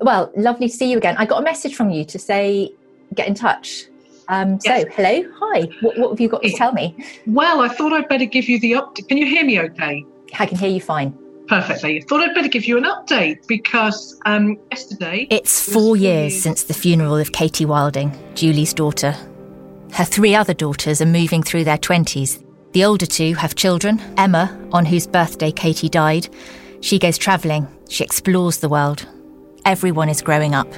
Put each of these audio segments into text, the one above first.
Well, lovely to see you again. I got a message from you to say get in touch. Um, so, Yes. hello, hi. What, what have you got to tell me? Well, I thought I'd better give you the update. Can you hear me okay? I can hear you fine. Perfectly. I thought I'd better give you an update because um, yesterday. It's four years since the funeral of Katie Wilding, Julie's daughter. Her three other daughters are moving through their 20s. The older two have children Emma, on whose birthday Katie died. She goes travelling, she explores the world. Everyone is growing up.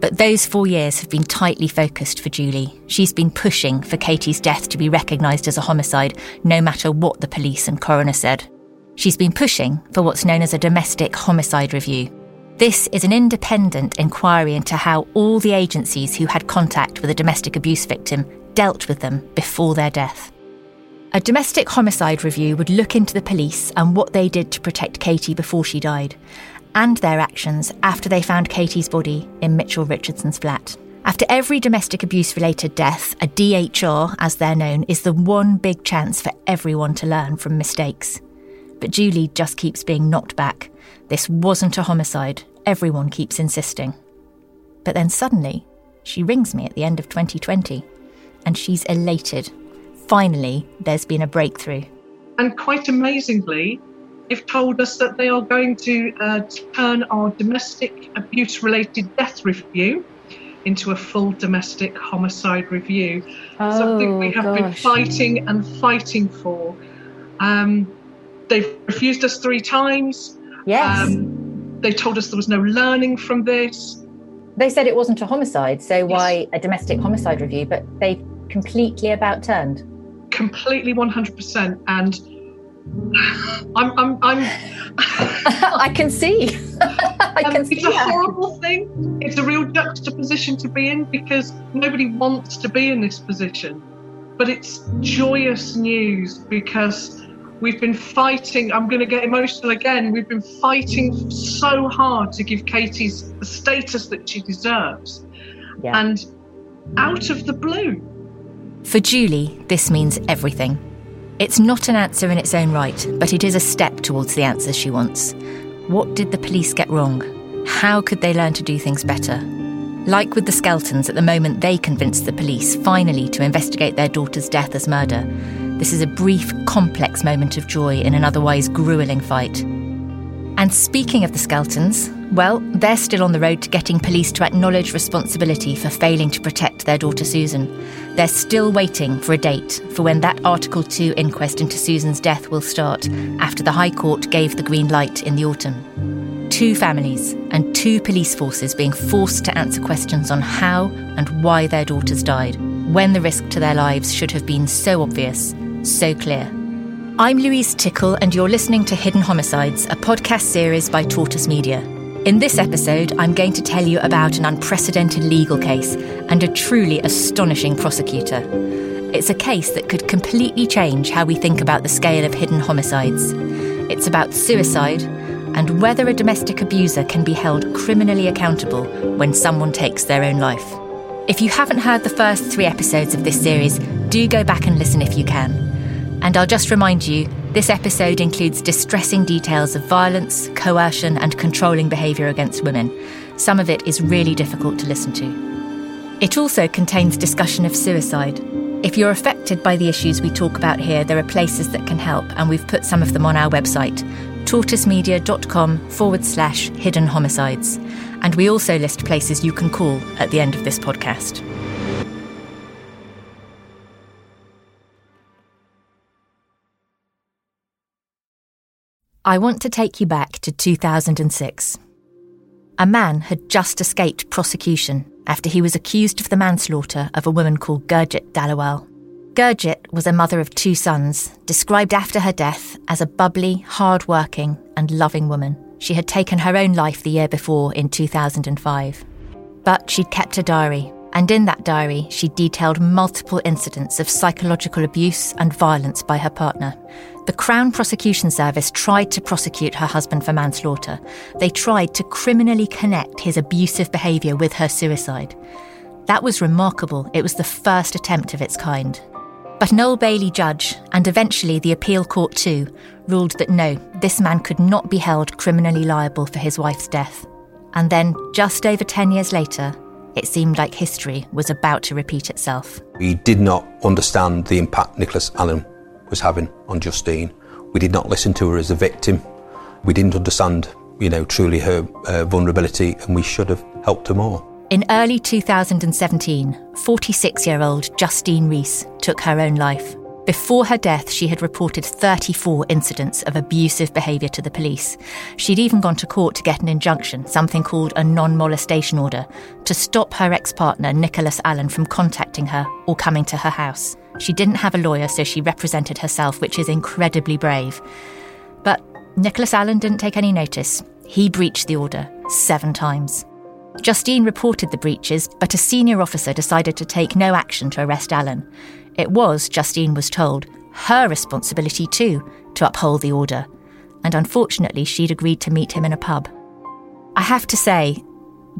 But those four years have been tightly focused for Julie. She's been pushing for Katie's death to be recognised as a homicide, no matter what the police and coroner said. She's been pushing for what's known as a domestic homicide review. This is an independent inquiry into how all the agencies who had contact with a domestic abuse victim dealt with them before their death. A domestic homicide review would look into the police and what they did to protect Katie before she died, and their actions after they found Katie's body in Mitchell Richardson's flat. After every domestic abuse related death, a DHR, as they're known, is the one big chance for everyone to learn from mistakes. But Julie just keeps being knocked back. This wasn't a homicide, everyone keeps insisting. But then suddenly, she rings me at the end of 2020, and she's elated. Finally, there's been a breakthrough. And quite amazingly, they've told us that they are going to uh, turn our domestic abuse related death review into a full domestic homicide review. Oh, Something we Oh, have been fighting and fighting for. Um, they've refused us three times. Yes. Um, they told us there was no learning from this. they said it wasn't a homicide, so why a domestic homicide review? But they've completely about turned. Completely 100% and i'm i'm i'm I can see. I um, can see it's a that. horrible thing it's a real juxtaposition to be in because nobody wants to be in this position but it's joyous news because we've been fighting i'm going to get emotional again we've been fighting so hard to give katie's the status that she deserves Yeah. and out of the blue For Julie, this means everything. It's not an answer in its own right, but it is a step towards the answers she wants. What did the police get wrong? How could they learn to do things better? Like with the Skeltons, at the moment they convinced the police finally to investigate their daughter's death as murder. This is a brief, complex moment of joy in an otherwise grueling fight. And speaking of the Skeltons, well, they're still on the road to getting police to acknowledge responsibility for failing to protect their daughter Susan. They're still waiting for a date for when that Article 2 inquest into Susan's death will start after the High Court gave the green light in the autumn. Two families and two police forces being forced to answer questions on how and why their daughters died, when the risk to their lives should have been so obvious, so clear. I'm Louise Tickle, and you're listening to Hidden Homicides, a podcast series by Tortoise Media. In this episode, I'm going to tell you about an unprecedented legal case and a truly astonishing prosecutor. It's a case that could completely change how we think about the scale of hidden homicides. It's about suicide and whether a domestic abuser can be held criminally accountable when someone takes their own life. If you haven't heard the first three episodes of this series, do go back and listen if you can. And I'll just remind you this episode includes distressing details of violence, coercion, and controlling behaviour against women. Some of it is really difficult to listen to. It also contains discussion of suicide. If you're affected by the issues we talk about here, there are places that can help, and we've put some of them on our website, tortoisemedia.com forward slash hidden homicides. And we also list places you can call at the end of this podcast. I want to take you back to 2006. A man had just escaped prosecution after he was accused of the manslaughter of a woman called Gurjit Dhaliwal. Gurjit was a mother of two sons, described after her death as a bubbly, hard-working and loving woman. She had taken her own life the year before in 2005. But she'd kept a diary, and in that diary, she detailed multiple incidents of psychological abuse and violence by her partner. The Crown Prosecution Service tried to prosecute her husband for manslaughter. They tried to criminally connect his abusive behaviour with her suicide. That was remarkable. It was the first attempt of its kind. But an Old Bailey judge, and eventually the appeal court too, ruled that no, this man could not be held criminally liable for his wife's death. And then, just over 10 years later, it seemed like history was about to repeat itself. We did not understand the impact Nicholas Allen was having on Justine. We did not listen to her as a victim. We didn't understand, you know, truly her uh, vulnerability, and we should have helped her more. In early 2017, 46 year old Justine Rees took her own life. Before her death, she had reported 34 incidents of abusive behaviour to the police. She'd even gone to court to get an injunction, something called a non molestation order, to stop her ex partner, Nicholas Allen, from contacting her or coming to her house. She didn't have a lawyer, so she represented herself, which is incredibly brave. But Nicholas Allen didn't take any notice. He breached the order seven times. Justine reported the breaches, but a senior officer decided to take no action to arrest Allen. It was, Justine was told, her responsibility too to uphold the order, and unfortunately, she'd agreed to meet him in a pub. I have to say,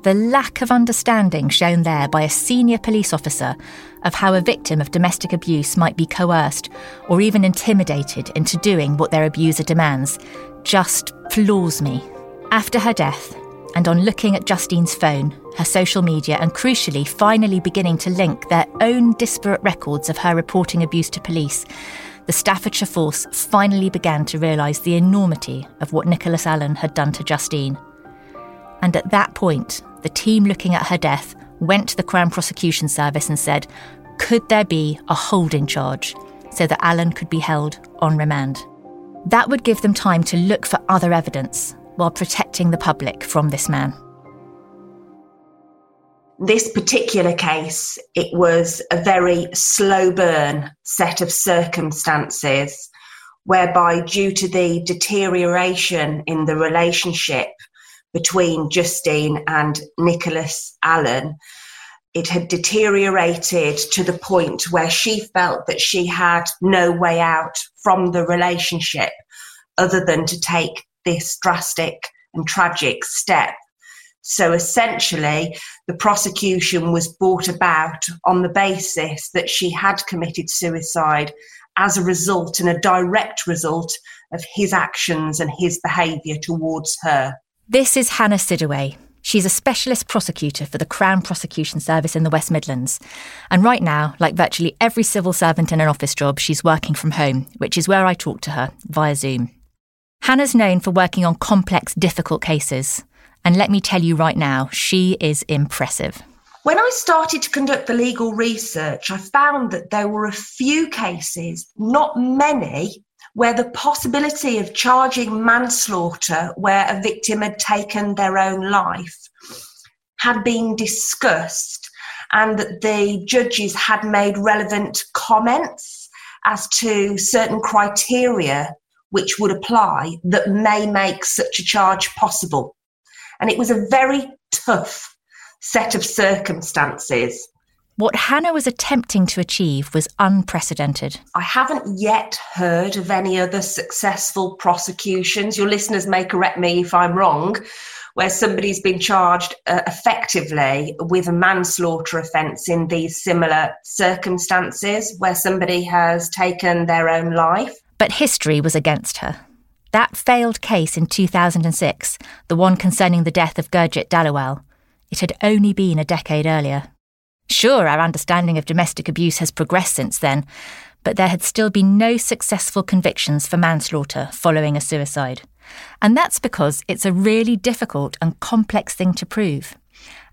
the lack of understanding shown there by a senior police officer of how a victim of domestic abuse might be coerced or even intimidated into doing what their abuser demands just floors me. After her death, and on looking at Justine's phone, her social media, and crucially, finally beginning to link their own disparate records of her reporting abuse to police, the Staffordshire Force finally began to realise the enormity of what Nicholas Allen had done to Justine. And at that point, the team looking at her death went to the Crown Prosecution Service and said, could there be a holding charge so that Allen could be held on remand? That would give them time to look for other evidence while protecting the public from this man. This particular case, it was a very slow burn set of circumstances whereby, due to the deterioration in the relationship between Justine and Nicholas Allen, it had deteriorated to the point where she felt that she had no way out from the relationship other than to take this drastic and tragic step. So essentially, the prosecution was brought about on the basis that she had committed suicide as a result and a direct result of his actions and his behaviour towards her. This is Hannah Sidaway. She's a specialist prosecutor for the Crown Prosecution Service in the West Midlands. And right now, like virtually every civil servant in an office job, she's working from home, which is where I talk to her via Zoom. Hannah's known for working on complex, difficult cases. And let me tell you right now, she is impressive. When I started to conduct the legal research, I found that there were a few cases, not many, where the possibility of charging manslaughter where a victim had taken their own life had been discussed and that the judges had made relevant comments as to certain criteria which would apply that may make such a charge possible. And it was a very tough set of circumstances. What Hannah was attempting to achieve was unprecedented. I haven't yet heard of any other successful prosecutions. Your listeners may correct me if I'm wrong, where somebody's been charged uh, effectively with a manslaughter offence in these similar circumstances, where somebody has taken their own life. But history was against her. That failed case in 2006, the one concerning the death of Gurjit Dhaliwal, it had only been a decade earlier. Sure, our understanding of domestic abuse has progressed since then, but there had still been no successful convictions for manslaughter following a suicide. And that's because it's a really difficult and complex thing to prove.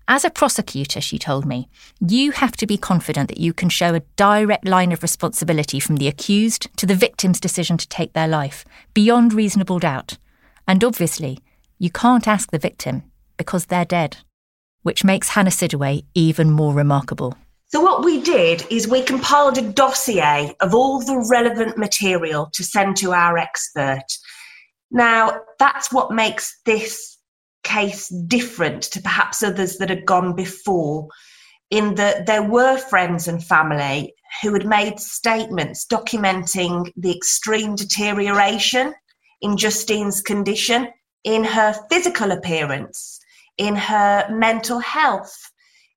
As a prosecutor, she told me, you have to be confident that you can show a direct line of responsibility from the accused to the victim's decision to take their life, beyond reasonable doubt. And obviously, you can't ask the victim because they're dead, which makes Hannah Sidaway even more remarkable. So, what we did is we compiled a dossier of all the relevant material to send to our expert. Now, that's what makes this case different to perhaps others that had gone before, in that there were friends and family who had made statements documenting the extreme deterioration in Justine's condition, in her physical appearance, in her mental health,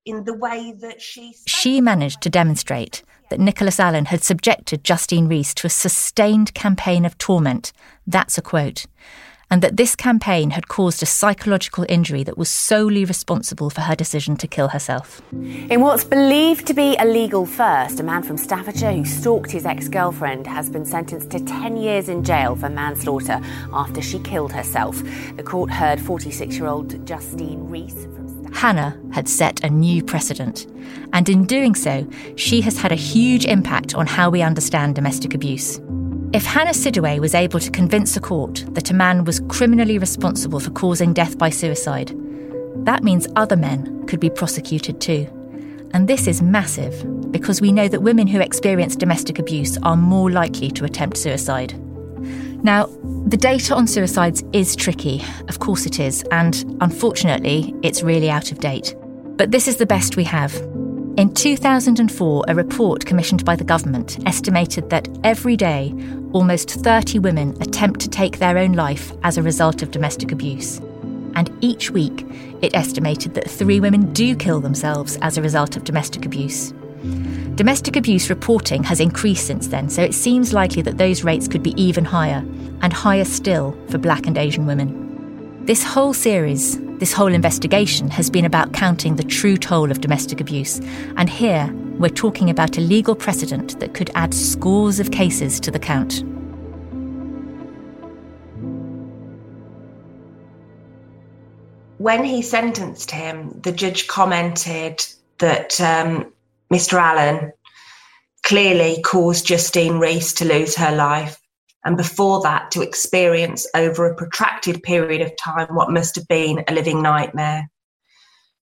in the way that she. She managed to demonstrate that Nicholas Allen had subjected Justine Rees to a sustained campaign of torment. That's a quote and that this campaign had caused a psychological injury that was solely responsible for her decision to kill herself. In what's believed to be a legal first, a man from Staffordshire who stalked his ex girlfriend has been sentenced to 10 years in jail for manslaughter after she killed herself. The court heard 46 year old Justine Rees Hannah had set a new precedent, and in doing so, she has had a huge impact on how we understand domestic abuse. If Hannah Sidaway was able to convince a court that a man was criminally responsible for causing death by suicide, that means other men could be prosecuted too. And this is massive because we know that women who experience domestic abuse are more likely to attempt suicide. Now, the data on suicides is tricky, of course it is, and unfortunately, it's really out of date. But this is the best we have. In 2004, a report commissioned by the government estimated that every day, almost 30 women attempt to take their own life as a result of domestic abuse. And each week, it estimated that three women do kill themselves as a result of domestic abuse. Domestic abuse reporting has increased since then, so it seems likely that those rates could be even higher, and higher still for black and Asian women. This whole series this whole investigation has been about counting the true toll of domestic abuse, and here we're talking about a legal precedent that could add scores of cases to the count. When he sentenced him, the judge commented that um, Mr. Allen clearly caused Justine Rees to lose her life and before that to experience over a protracted period of time what must have been a living nightmare.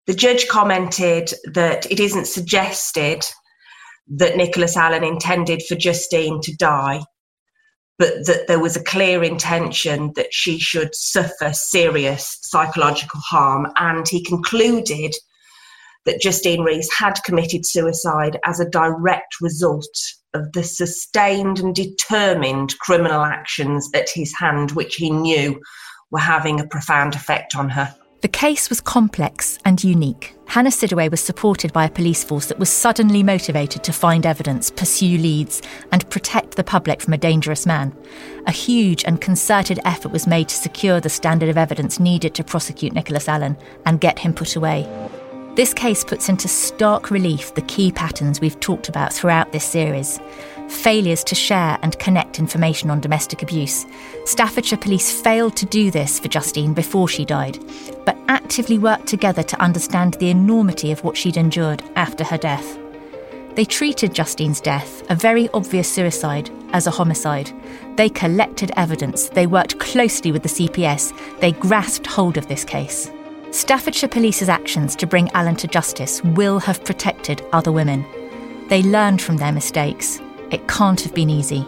The judge commented that it isn't suggested that Nicholas Allen intended for Justine to die, but that there was a clear intention that she should suffer serious psychological harm. And he concluded that Justine Rees had committed suicide as a direct result of the sustained and determined criminal actions at his hand, which he knew were having a profound effect on her. The case was complex and unique. Hannah Sidaway was supported by a police force that was suddenly motivated to find evidence, pursue leads, and protect the public from a dangerous man. A huge and concerted effort was made to secure the standard of evidence needed to prosecute Nicholas Allen and get him put away. This case puts into stark relief the key patterns we've talked about throughout this series failures to share and connect information on domestic abuse. Staffordshire Police failed to do this for Justine before she died, but actively worked together to understand the enormity of what she'd endured after her death. They treated Justine's death, a very obvious suicide, as a homicide. They collected evidence, they worked closely with the CPS, they grasped hold of this case. Staffordshire Police's actions to bring Allen to justice will have protected other women. They learned from their mistakes. It can't have been easy.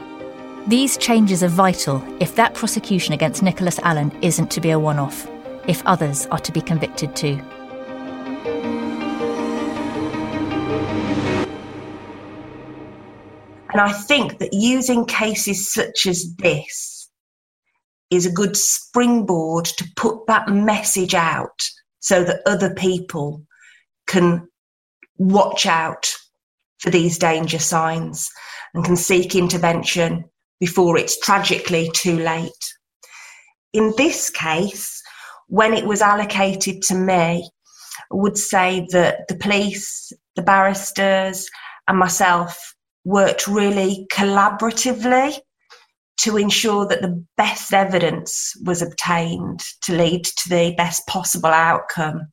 These changes are vital if that prosecution against Nicholas Allen isn't to be a one off, if others are to be convicted too. And I think that using cases such as this is a good springboard to put that message out so that other people can watch out for these danger signs and can seek intervention before it's tragically too late. In this case, when it was allocated to me, I would say that the police, the barristers, and myself worked really collaboratively to ensure that the best evidence was obtained to lead to the best possible outcome.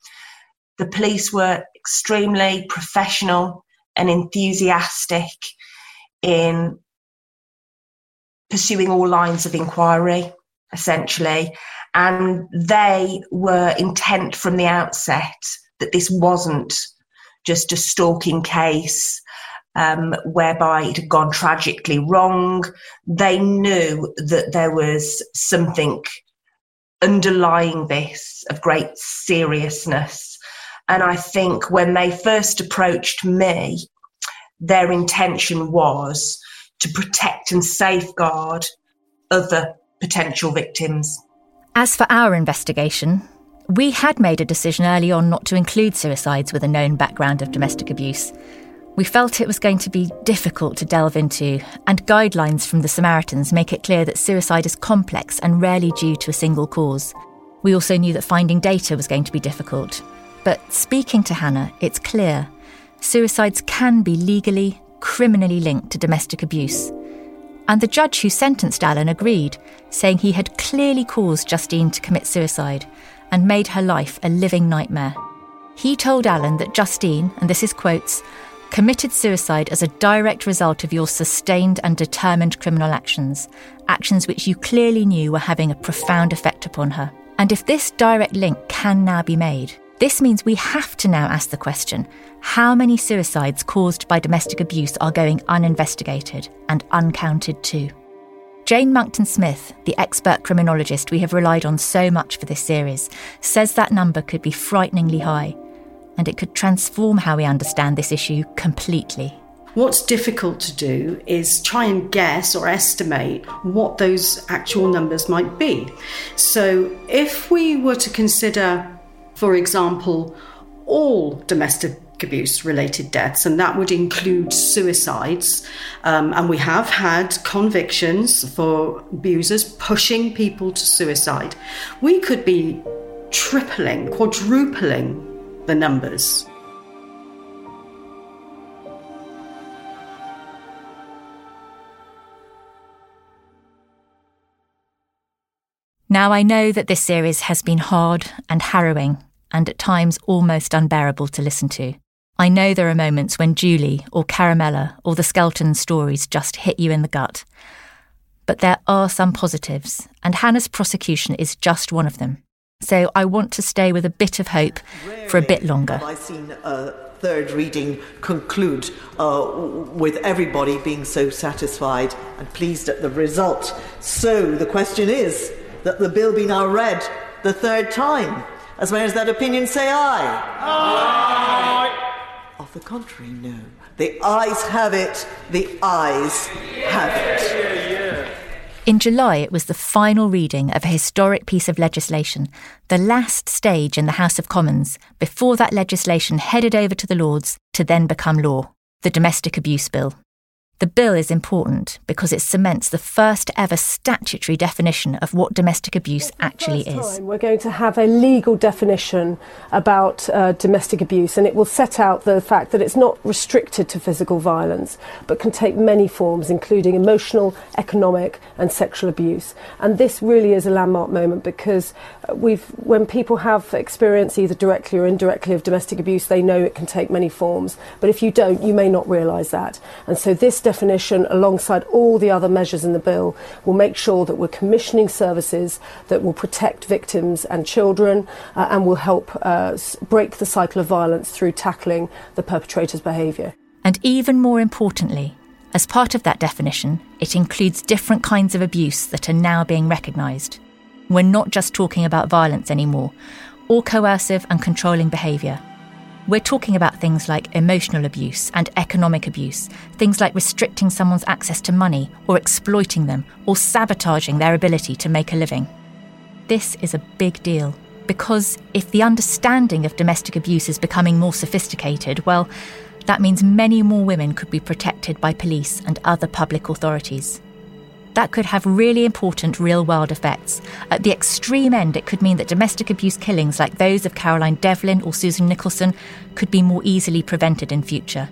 The police were extremely professional and enthusiastic in pursuing all lines of inquiry, essentially. And they were intent from the outset that this wasn't just a stalking case um, whereby it had gone tragically wrong. They knew that there was something underlying this of great seriousness. And I think when they first approached me, their intention was to protect and safeguard other potential victims. As for our investigation, we had made a decision early on not to include suicides with a known background of domestic abuse. We felt it was going to be difficult to delve into, and guidelines from the Samaritans make it clear that suicide is complex and rarely due to a single cause. We also knew that finding data was going to be difficult. But speaking to Hannah, it's clear suicides can be legally, criminally linked to domestic abuse. And the judge who sentenced Allen agreed, saying he had clearly caused Justine to commit suicide and made her life a living nightmare. He told Allen that Justine, and this is quotes, committed suicide as a direct result of your sustained and determined criminal actions, actions which you clearly knew were having a profound effect upon her. And if this direct link can now be made, this means we have to now ask the question how many suicides caused by domestic abuse are going uninvestigated and uncounted too? Jane Monckton Smith, the expert criminologist we have relied on so much for this series, says that number could be frighteningly high, and it could transform how we understand this issue completely. What's difficult to do is try and guess or estimate what those actual numbers might be. So, if we were to consider for example, all domestic abuse related deaths, and that would include suicides. Um, and we have had convictions for abusers pushing people to suicide. We could be tripling, quadrupling the numbers. Now, I know that this series has been hard and harrowing and at times almost unbearable to listen to. I know there are moments when Julie or Caramella or the Skelton stories just hit you in the gut. But there are some positives, and Hannah's prosecution is just one of them. So I want to stay with a bit of hope for a bit longer. Have I seen a third reading conclude uh, with everybody being so satisfied and pleased at the result? So the question is that the bill be now read the third time. As many as that opinion say aye. Aye. Of the contrary, no. The ayes have it, the ayes have it. In July, it was the final reading of a historic piece of legislation, the last stage in the House of Commons, before that legislation headed over to the Lords to then become law the Domestic Abuse Bill. The bill is important because it cements the first ever statutory definition of what domestic abuse actually is. We're going to have a legal definition about uh, domestic abuse, and it will set out the fact that it's not restricted to physical violence, but can take many forms, including emotional, economic, and sexual abuse. And this really is a landmark moment because uh, we've, when people have experience either directly or indirectly of domestic abuse, they know it can take many forms. But if you don't, you may not realise that. And so this definition, alongside all the other measures in the bill, will make sure that we're commissioning services that will protect victims and children uh, and will help uh, break the cycle of violence through tackling the perpetrator's behaviour. And even more importantly, as part of that definition, it includes different kinds of abuse that are now being recognised. We're not just talking about violence anymore, or coercive and controlling behaviour. We're talking about things like emotional abuse and economic abuse, things like restricting someone's access to money or exploiting them or sabotaging their ability to make a living. This is a big deal because if the understanding of domestic abuse is becoming more sophisticated, well, that means many more women could be protected by police and other public authorities that could have really important real world effects. At the extreme end, it could mean that domestic abuse killings like those of Caroline Devlin or Susan Nicholson could be more easily prevented in future.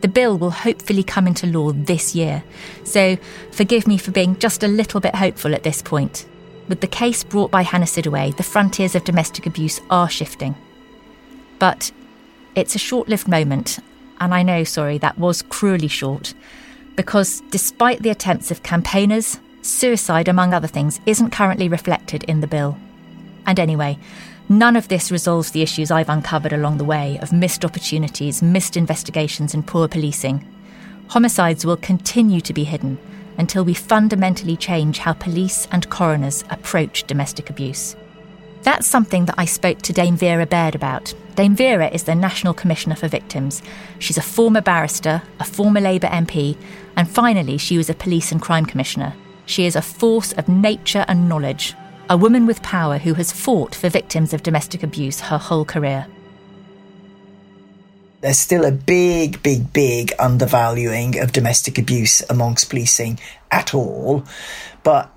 The bill will hopefully come into law this year, so forgive me for being just a little bit hopeful at this point. With the case brought by Hannah Sidaway, the frontiers of domestic abuse are shifting. But it's a short lived moment, and I know, sorry, that was cruelly short because despite the attempts of campaigners, suicide, among other things, isn't currently reflected in the bill. And anyway, none of this resolves the issues I've uncovered along the way of missed opportunities, missed investigations, and poor policing. Homicides will continue to be hidden until we fundamentally change how police and coroners approach domestic abuse. That's something that I spoke to Dame Vera Baird about. Dame Vera is the National Commissioner for Victims. She's a former barrister, a former Labour MP, and finally, she was a Police and Crime Commissioner. She is a force of nature and knowledge, a woman with power who has fought for victims of domestic abuse her whole career. there's still a big, big, big undervaluing of domestic abuse amongst policing at all. But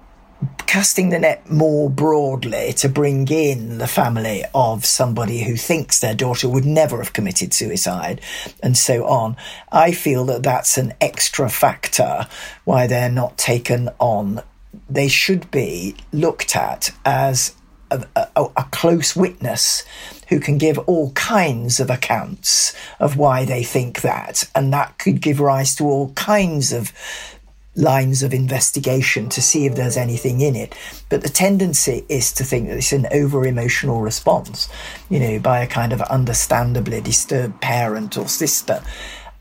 casting the net more broadly to bring in the family of somebody who thinks their daughter would never have committed suicide and so on, I feel that that's an extra factor why they're not taken on. They should be looked at as a, a, a close witness who can give all kinds of accounts of why they think that, and that could give rise to all kinds of lines of investigation to see if there's anything in it. But the tendency is to think that it's an over emotional response, you know, by a kind of understandably disturbed parent or sister.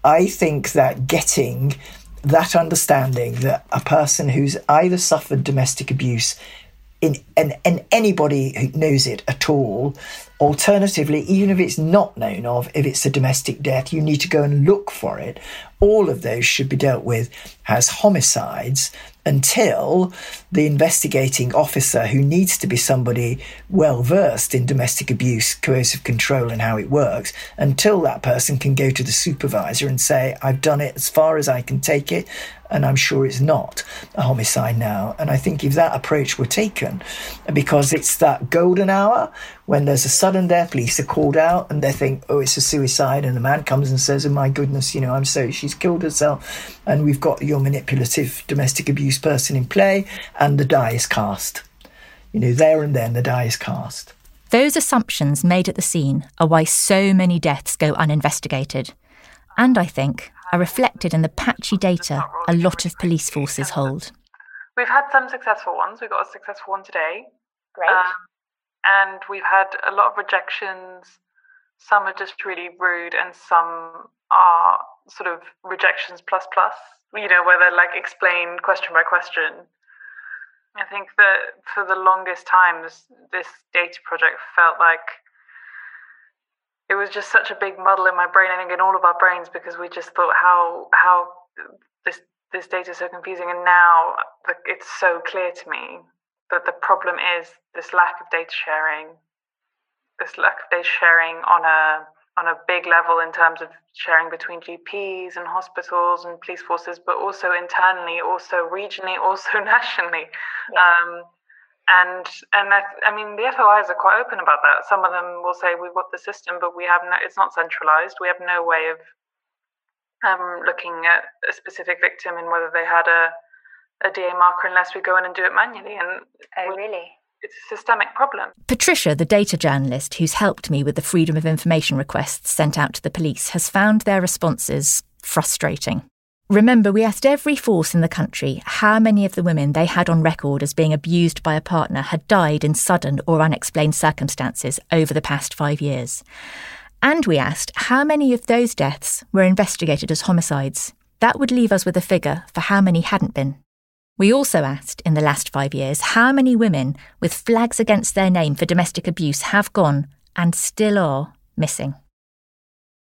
I think that getting that understanding that a person who's either suffered domestic abuse in and, and anybody who knows it at all. Alternatively even if it's not known of if it's a domestic death you need to go and look for it. All of those should be dealt with as homicides until the investigating officer, who needs to be somebody well versed in domestic abuse, coercive control, and how it works, until that person can go to the supervisor and say, I've done it as far as I can take it, and I'm sure it's not a homicide now. And I think if that approach were taken, because it's that golden hour when there's a sudden death, police are called out and they think, oh, it's a suicide, and the man comes and says, oh my goodness, you know, I'm sorry, she's killed herself, and we've got your manipulative domestic abuse person in play, and the die is cast. You know, there and then the die is cast. Those assumptions made at the scene are why so many deaths go uninvestigated. And I think are reflected in the patchy data a lot of police forces hold. We've had some successful ones. We've got a successful one today. Great. Um, and we've had a lot of rejections. Some are just really rude, and some are sort of rejections plus plus, you know, where they're like explained question by question. I think that for the longest times, this data project felt like it was just such a big muddle in my brain, I think in all of our brains, because we just thought how how this this data is so confusing, and now it's so clear to me that the problem is this lack of data sharing, this lack of data sharing on a on a big level in terms of sharing between GPs and hospitals and police forces, but also internally, also regionally, also nationally. Yeah. Um, and and I, I, mean the FOIs are quite open about that. Some of them will say we've got the system, but we have no. It's not centralized. We have no way of um, looking at a specific victim and whether they had a a DA marker unless we go in and do it manually. And oh, really? It's a systemic problem. Patricia, the data journalist who's helped me with the freedom of information requests sent out to the police, has found their responses frustrating. Remember, we asked every force in the country how many of the women they had on record as being abused by a partner had died in sudden or unexplained circumstances over the past five years. And we asked how many of those deaths were investigated as homicides. That would leave us with a figure for how many hadn't been. We also asked in the last five years how many women with flags against their name for domestic abuse have gone and still are missing.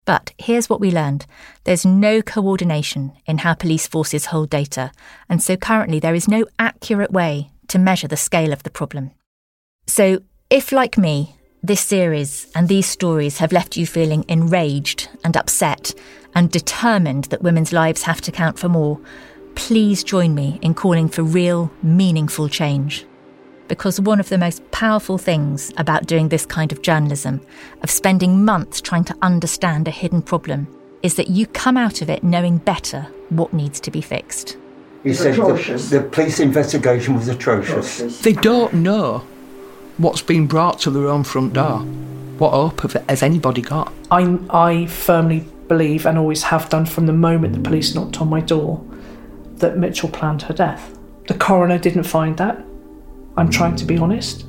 But here's what we learned there's no coordination in how police forces hold data, and so currently there is no accurate way to measure the scale of the problem. So, if, like me, this series and these stories have left you feeling enraged and upset and determined that women's lives have to count for more, please join me in calling for real, meaningful change because one of the most powerful things about doing this kind of journalism, of spending months trying to understand a hidden problem, is that you come out of it knowing better what needs to be fixed. He said the, the, police investigation was atrocious. They don't know what's been brought to their own front door. What hope has anybody got? I, I firmly believe, and always have done from the moment the police knocked on my door, that Mitchell planned her death. The coroner didn't find that. I'm trying to be honest.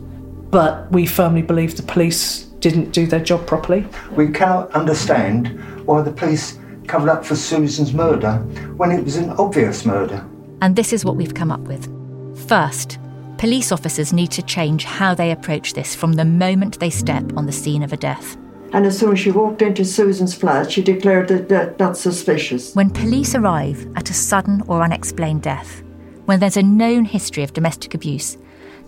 But we firmly believe the police didn't do their job properly. We cannot understand why the police covered up for Susan's murder when it was an obvious murder. And this is what we've come up with. First, police officers need to change how they approach this from the moment they step on the scene of a death. And as soon as she walked into Susan's flat, she declared that, that that's suspicious. When police arrive at a sudden or unexplained death, when there's a known history of domestic abuse,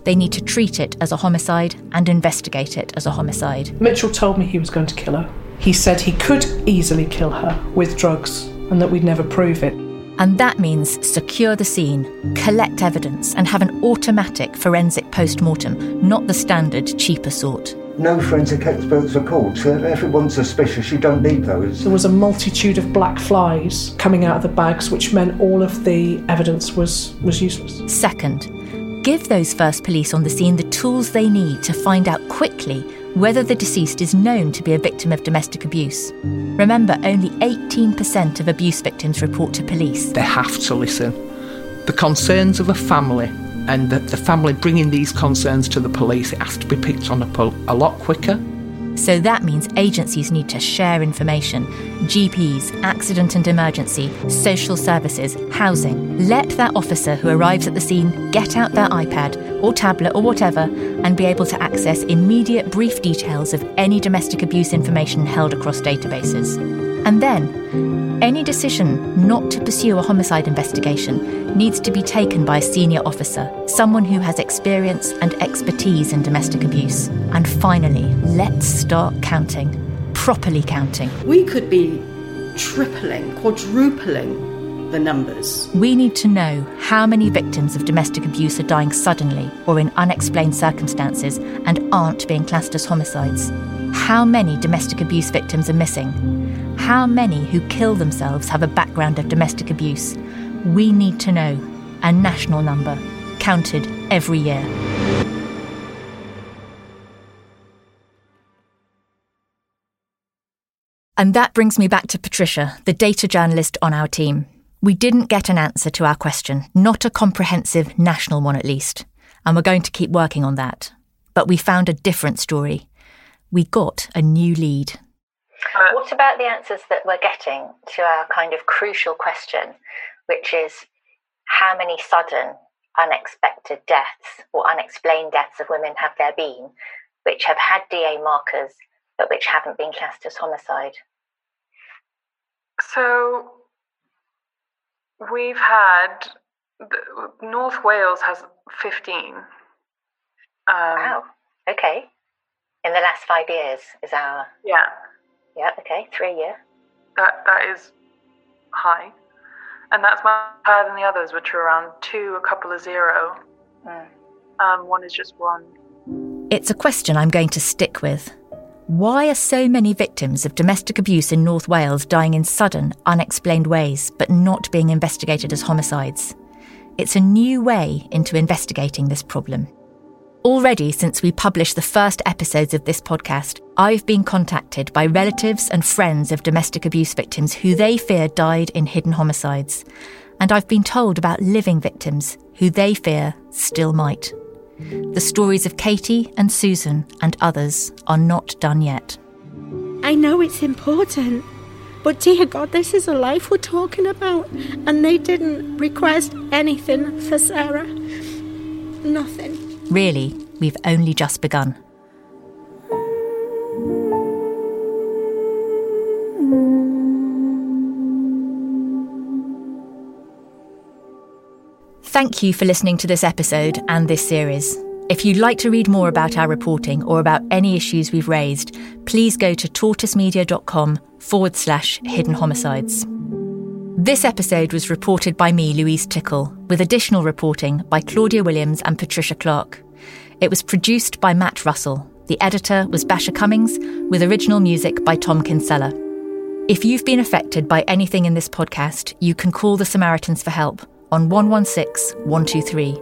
they need to treat it as a homicide and investigate it as a homicide. Mitchell told me he was going to kill her. He said he could easily kill her with drugs and that we'd never prove it. And that means secure the scene, collect evidence, and have an automatic forensic post mortem, not the standard, cheaper sort. No forensic experts are called, so if everyone's suspicious, you don't need those. There was a multitude of black flies coming out of the bags, which meant all of the evidence was, was useless. Second, give those first police on the scene the tools they need to find out quickly whether the deceased is known to be a victim of domestic abuse. Remember, only 18% of abuse victims report to police. They have to listen. The concerns of a family and the, the family bringing these concerns to the police, it has to be picked on a, a lot quicker. So that means agencies need to share information GPs, accident and emergency, social services, housing. Let that officer who arrives at the scene get out their iPad or tablet or whatever and be able to access immediate brief details of any domestic abuse information held across databases. And then, any decision not to pursue a homicide investigation needs to be taken by a senior officer, someone who has experience and expertise in domestic abuse. And finally, let's start counting, properly counting. We could be tripling, quadrupling the numbers. We need to know how many victims of domestic abuse are dying suddenly or in unexplained circumstances and aren't being classed as homicides. How many domestic abuse victims are missing? How many who kill themselves have a background of domestic abuse? We need to know. A national number, counted every year. And that brings me back to Patricia, the data journalist on our team. We didn't get an answer to our question, not a comprehensive national one at least, and we're going to keep working on that. But we found a different story. We got a new lead. What about the answers that we're getting to our kind of crucial question, which is how many sudden, unexpected deaths or unexplained deaths of women have there been which have had DA markers but which haven't been classed as homicide? So we've had North Wales has 15. Um, wow. Okay. In the last five years is our. Yeah. Yeah. Okay. Three year. That that is high, and that's much higher than the others, which are around two, a couple of zero. Mm. Um, one is just one. It's a question I'm going to stick with. Why are so many victims of domestic abuse in North Wales dying in sudden, unexplained ways, but not being investigated as homicides? It's a new way into investigating this problem. Already, since we published the first episodes of this podcast, I've been contacted by relatives and friends of domestic abuse victims who they fear died in hidden homicides. And I've been told about living victims who they fear still might. The stories of Katie and Susan and others are not done yet. I know it's important, but dear God, this is a life we're talking about, and they didn't request anything for Sarah. Nothing. Really, we've only just begun. Thank you for listening to this episode and this series. If you'd like to read more about our reporting or about any issues we've raised, please go to tortoisemedia.com forward slash hidden homicides. This episode was reported by me, Louise Tickle, with additional reporting by Claudia Williams and Patricia Clark. It was produced by Matt Russell. The editor was Basia Cummings, with original music by Tom Kinsella. If you've been affected by anything in this podcast, you can call the Samaritans for help on 116 123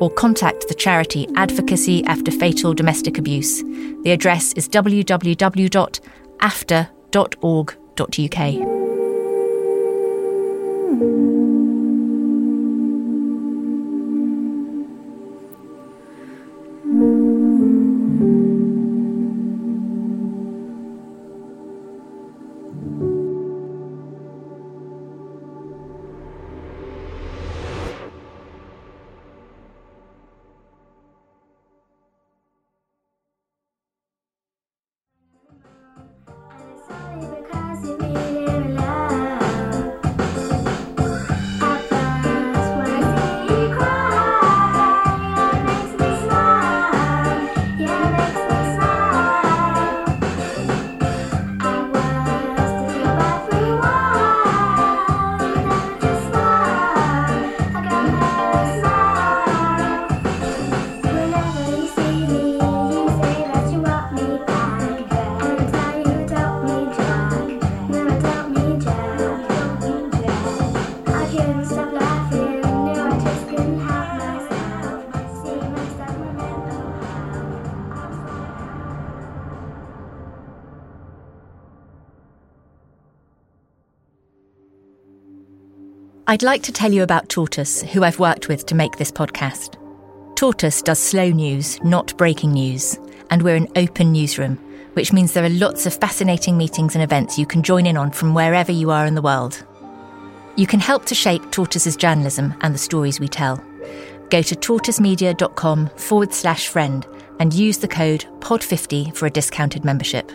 or contact the charity Advocacy After Fatal Domestic Abuse. The address is www.aafda.org.uk. Mm-hmm. I'd like to tell you about Tortoise, who I've worked with to make this podcast. Tortoise does slow news, not breaking news, and we're an open newsroom, which means there are lots of fascinating meetings and events you can join in on from wherever you are in the world. You can help to shape Tortoise's journalism and the stories we tell. Go to tortoisemedia.com forward slash friend and use the code POD50 for a discounted membership.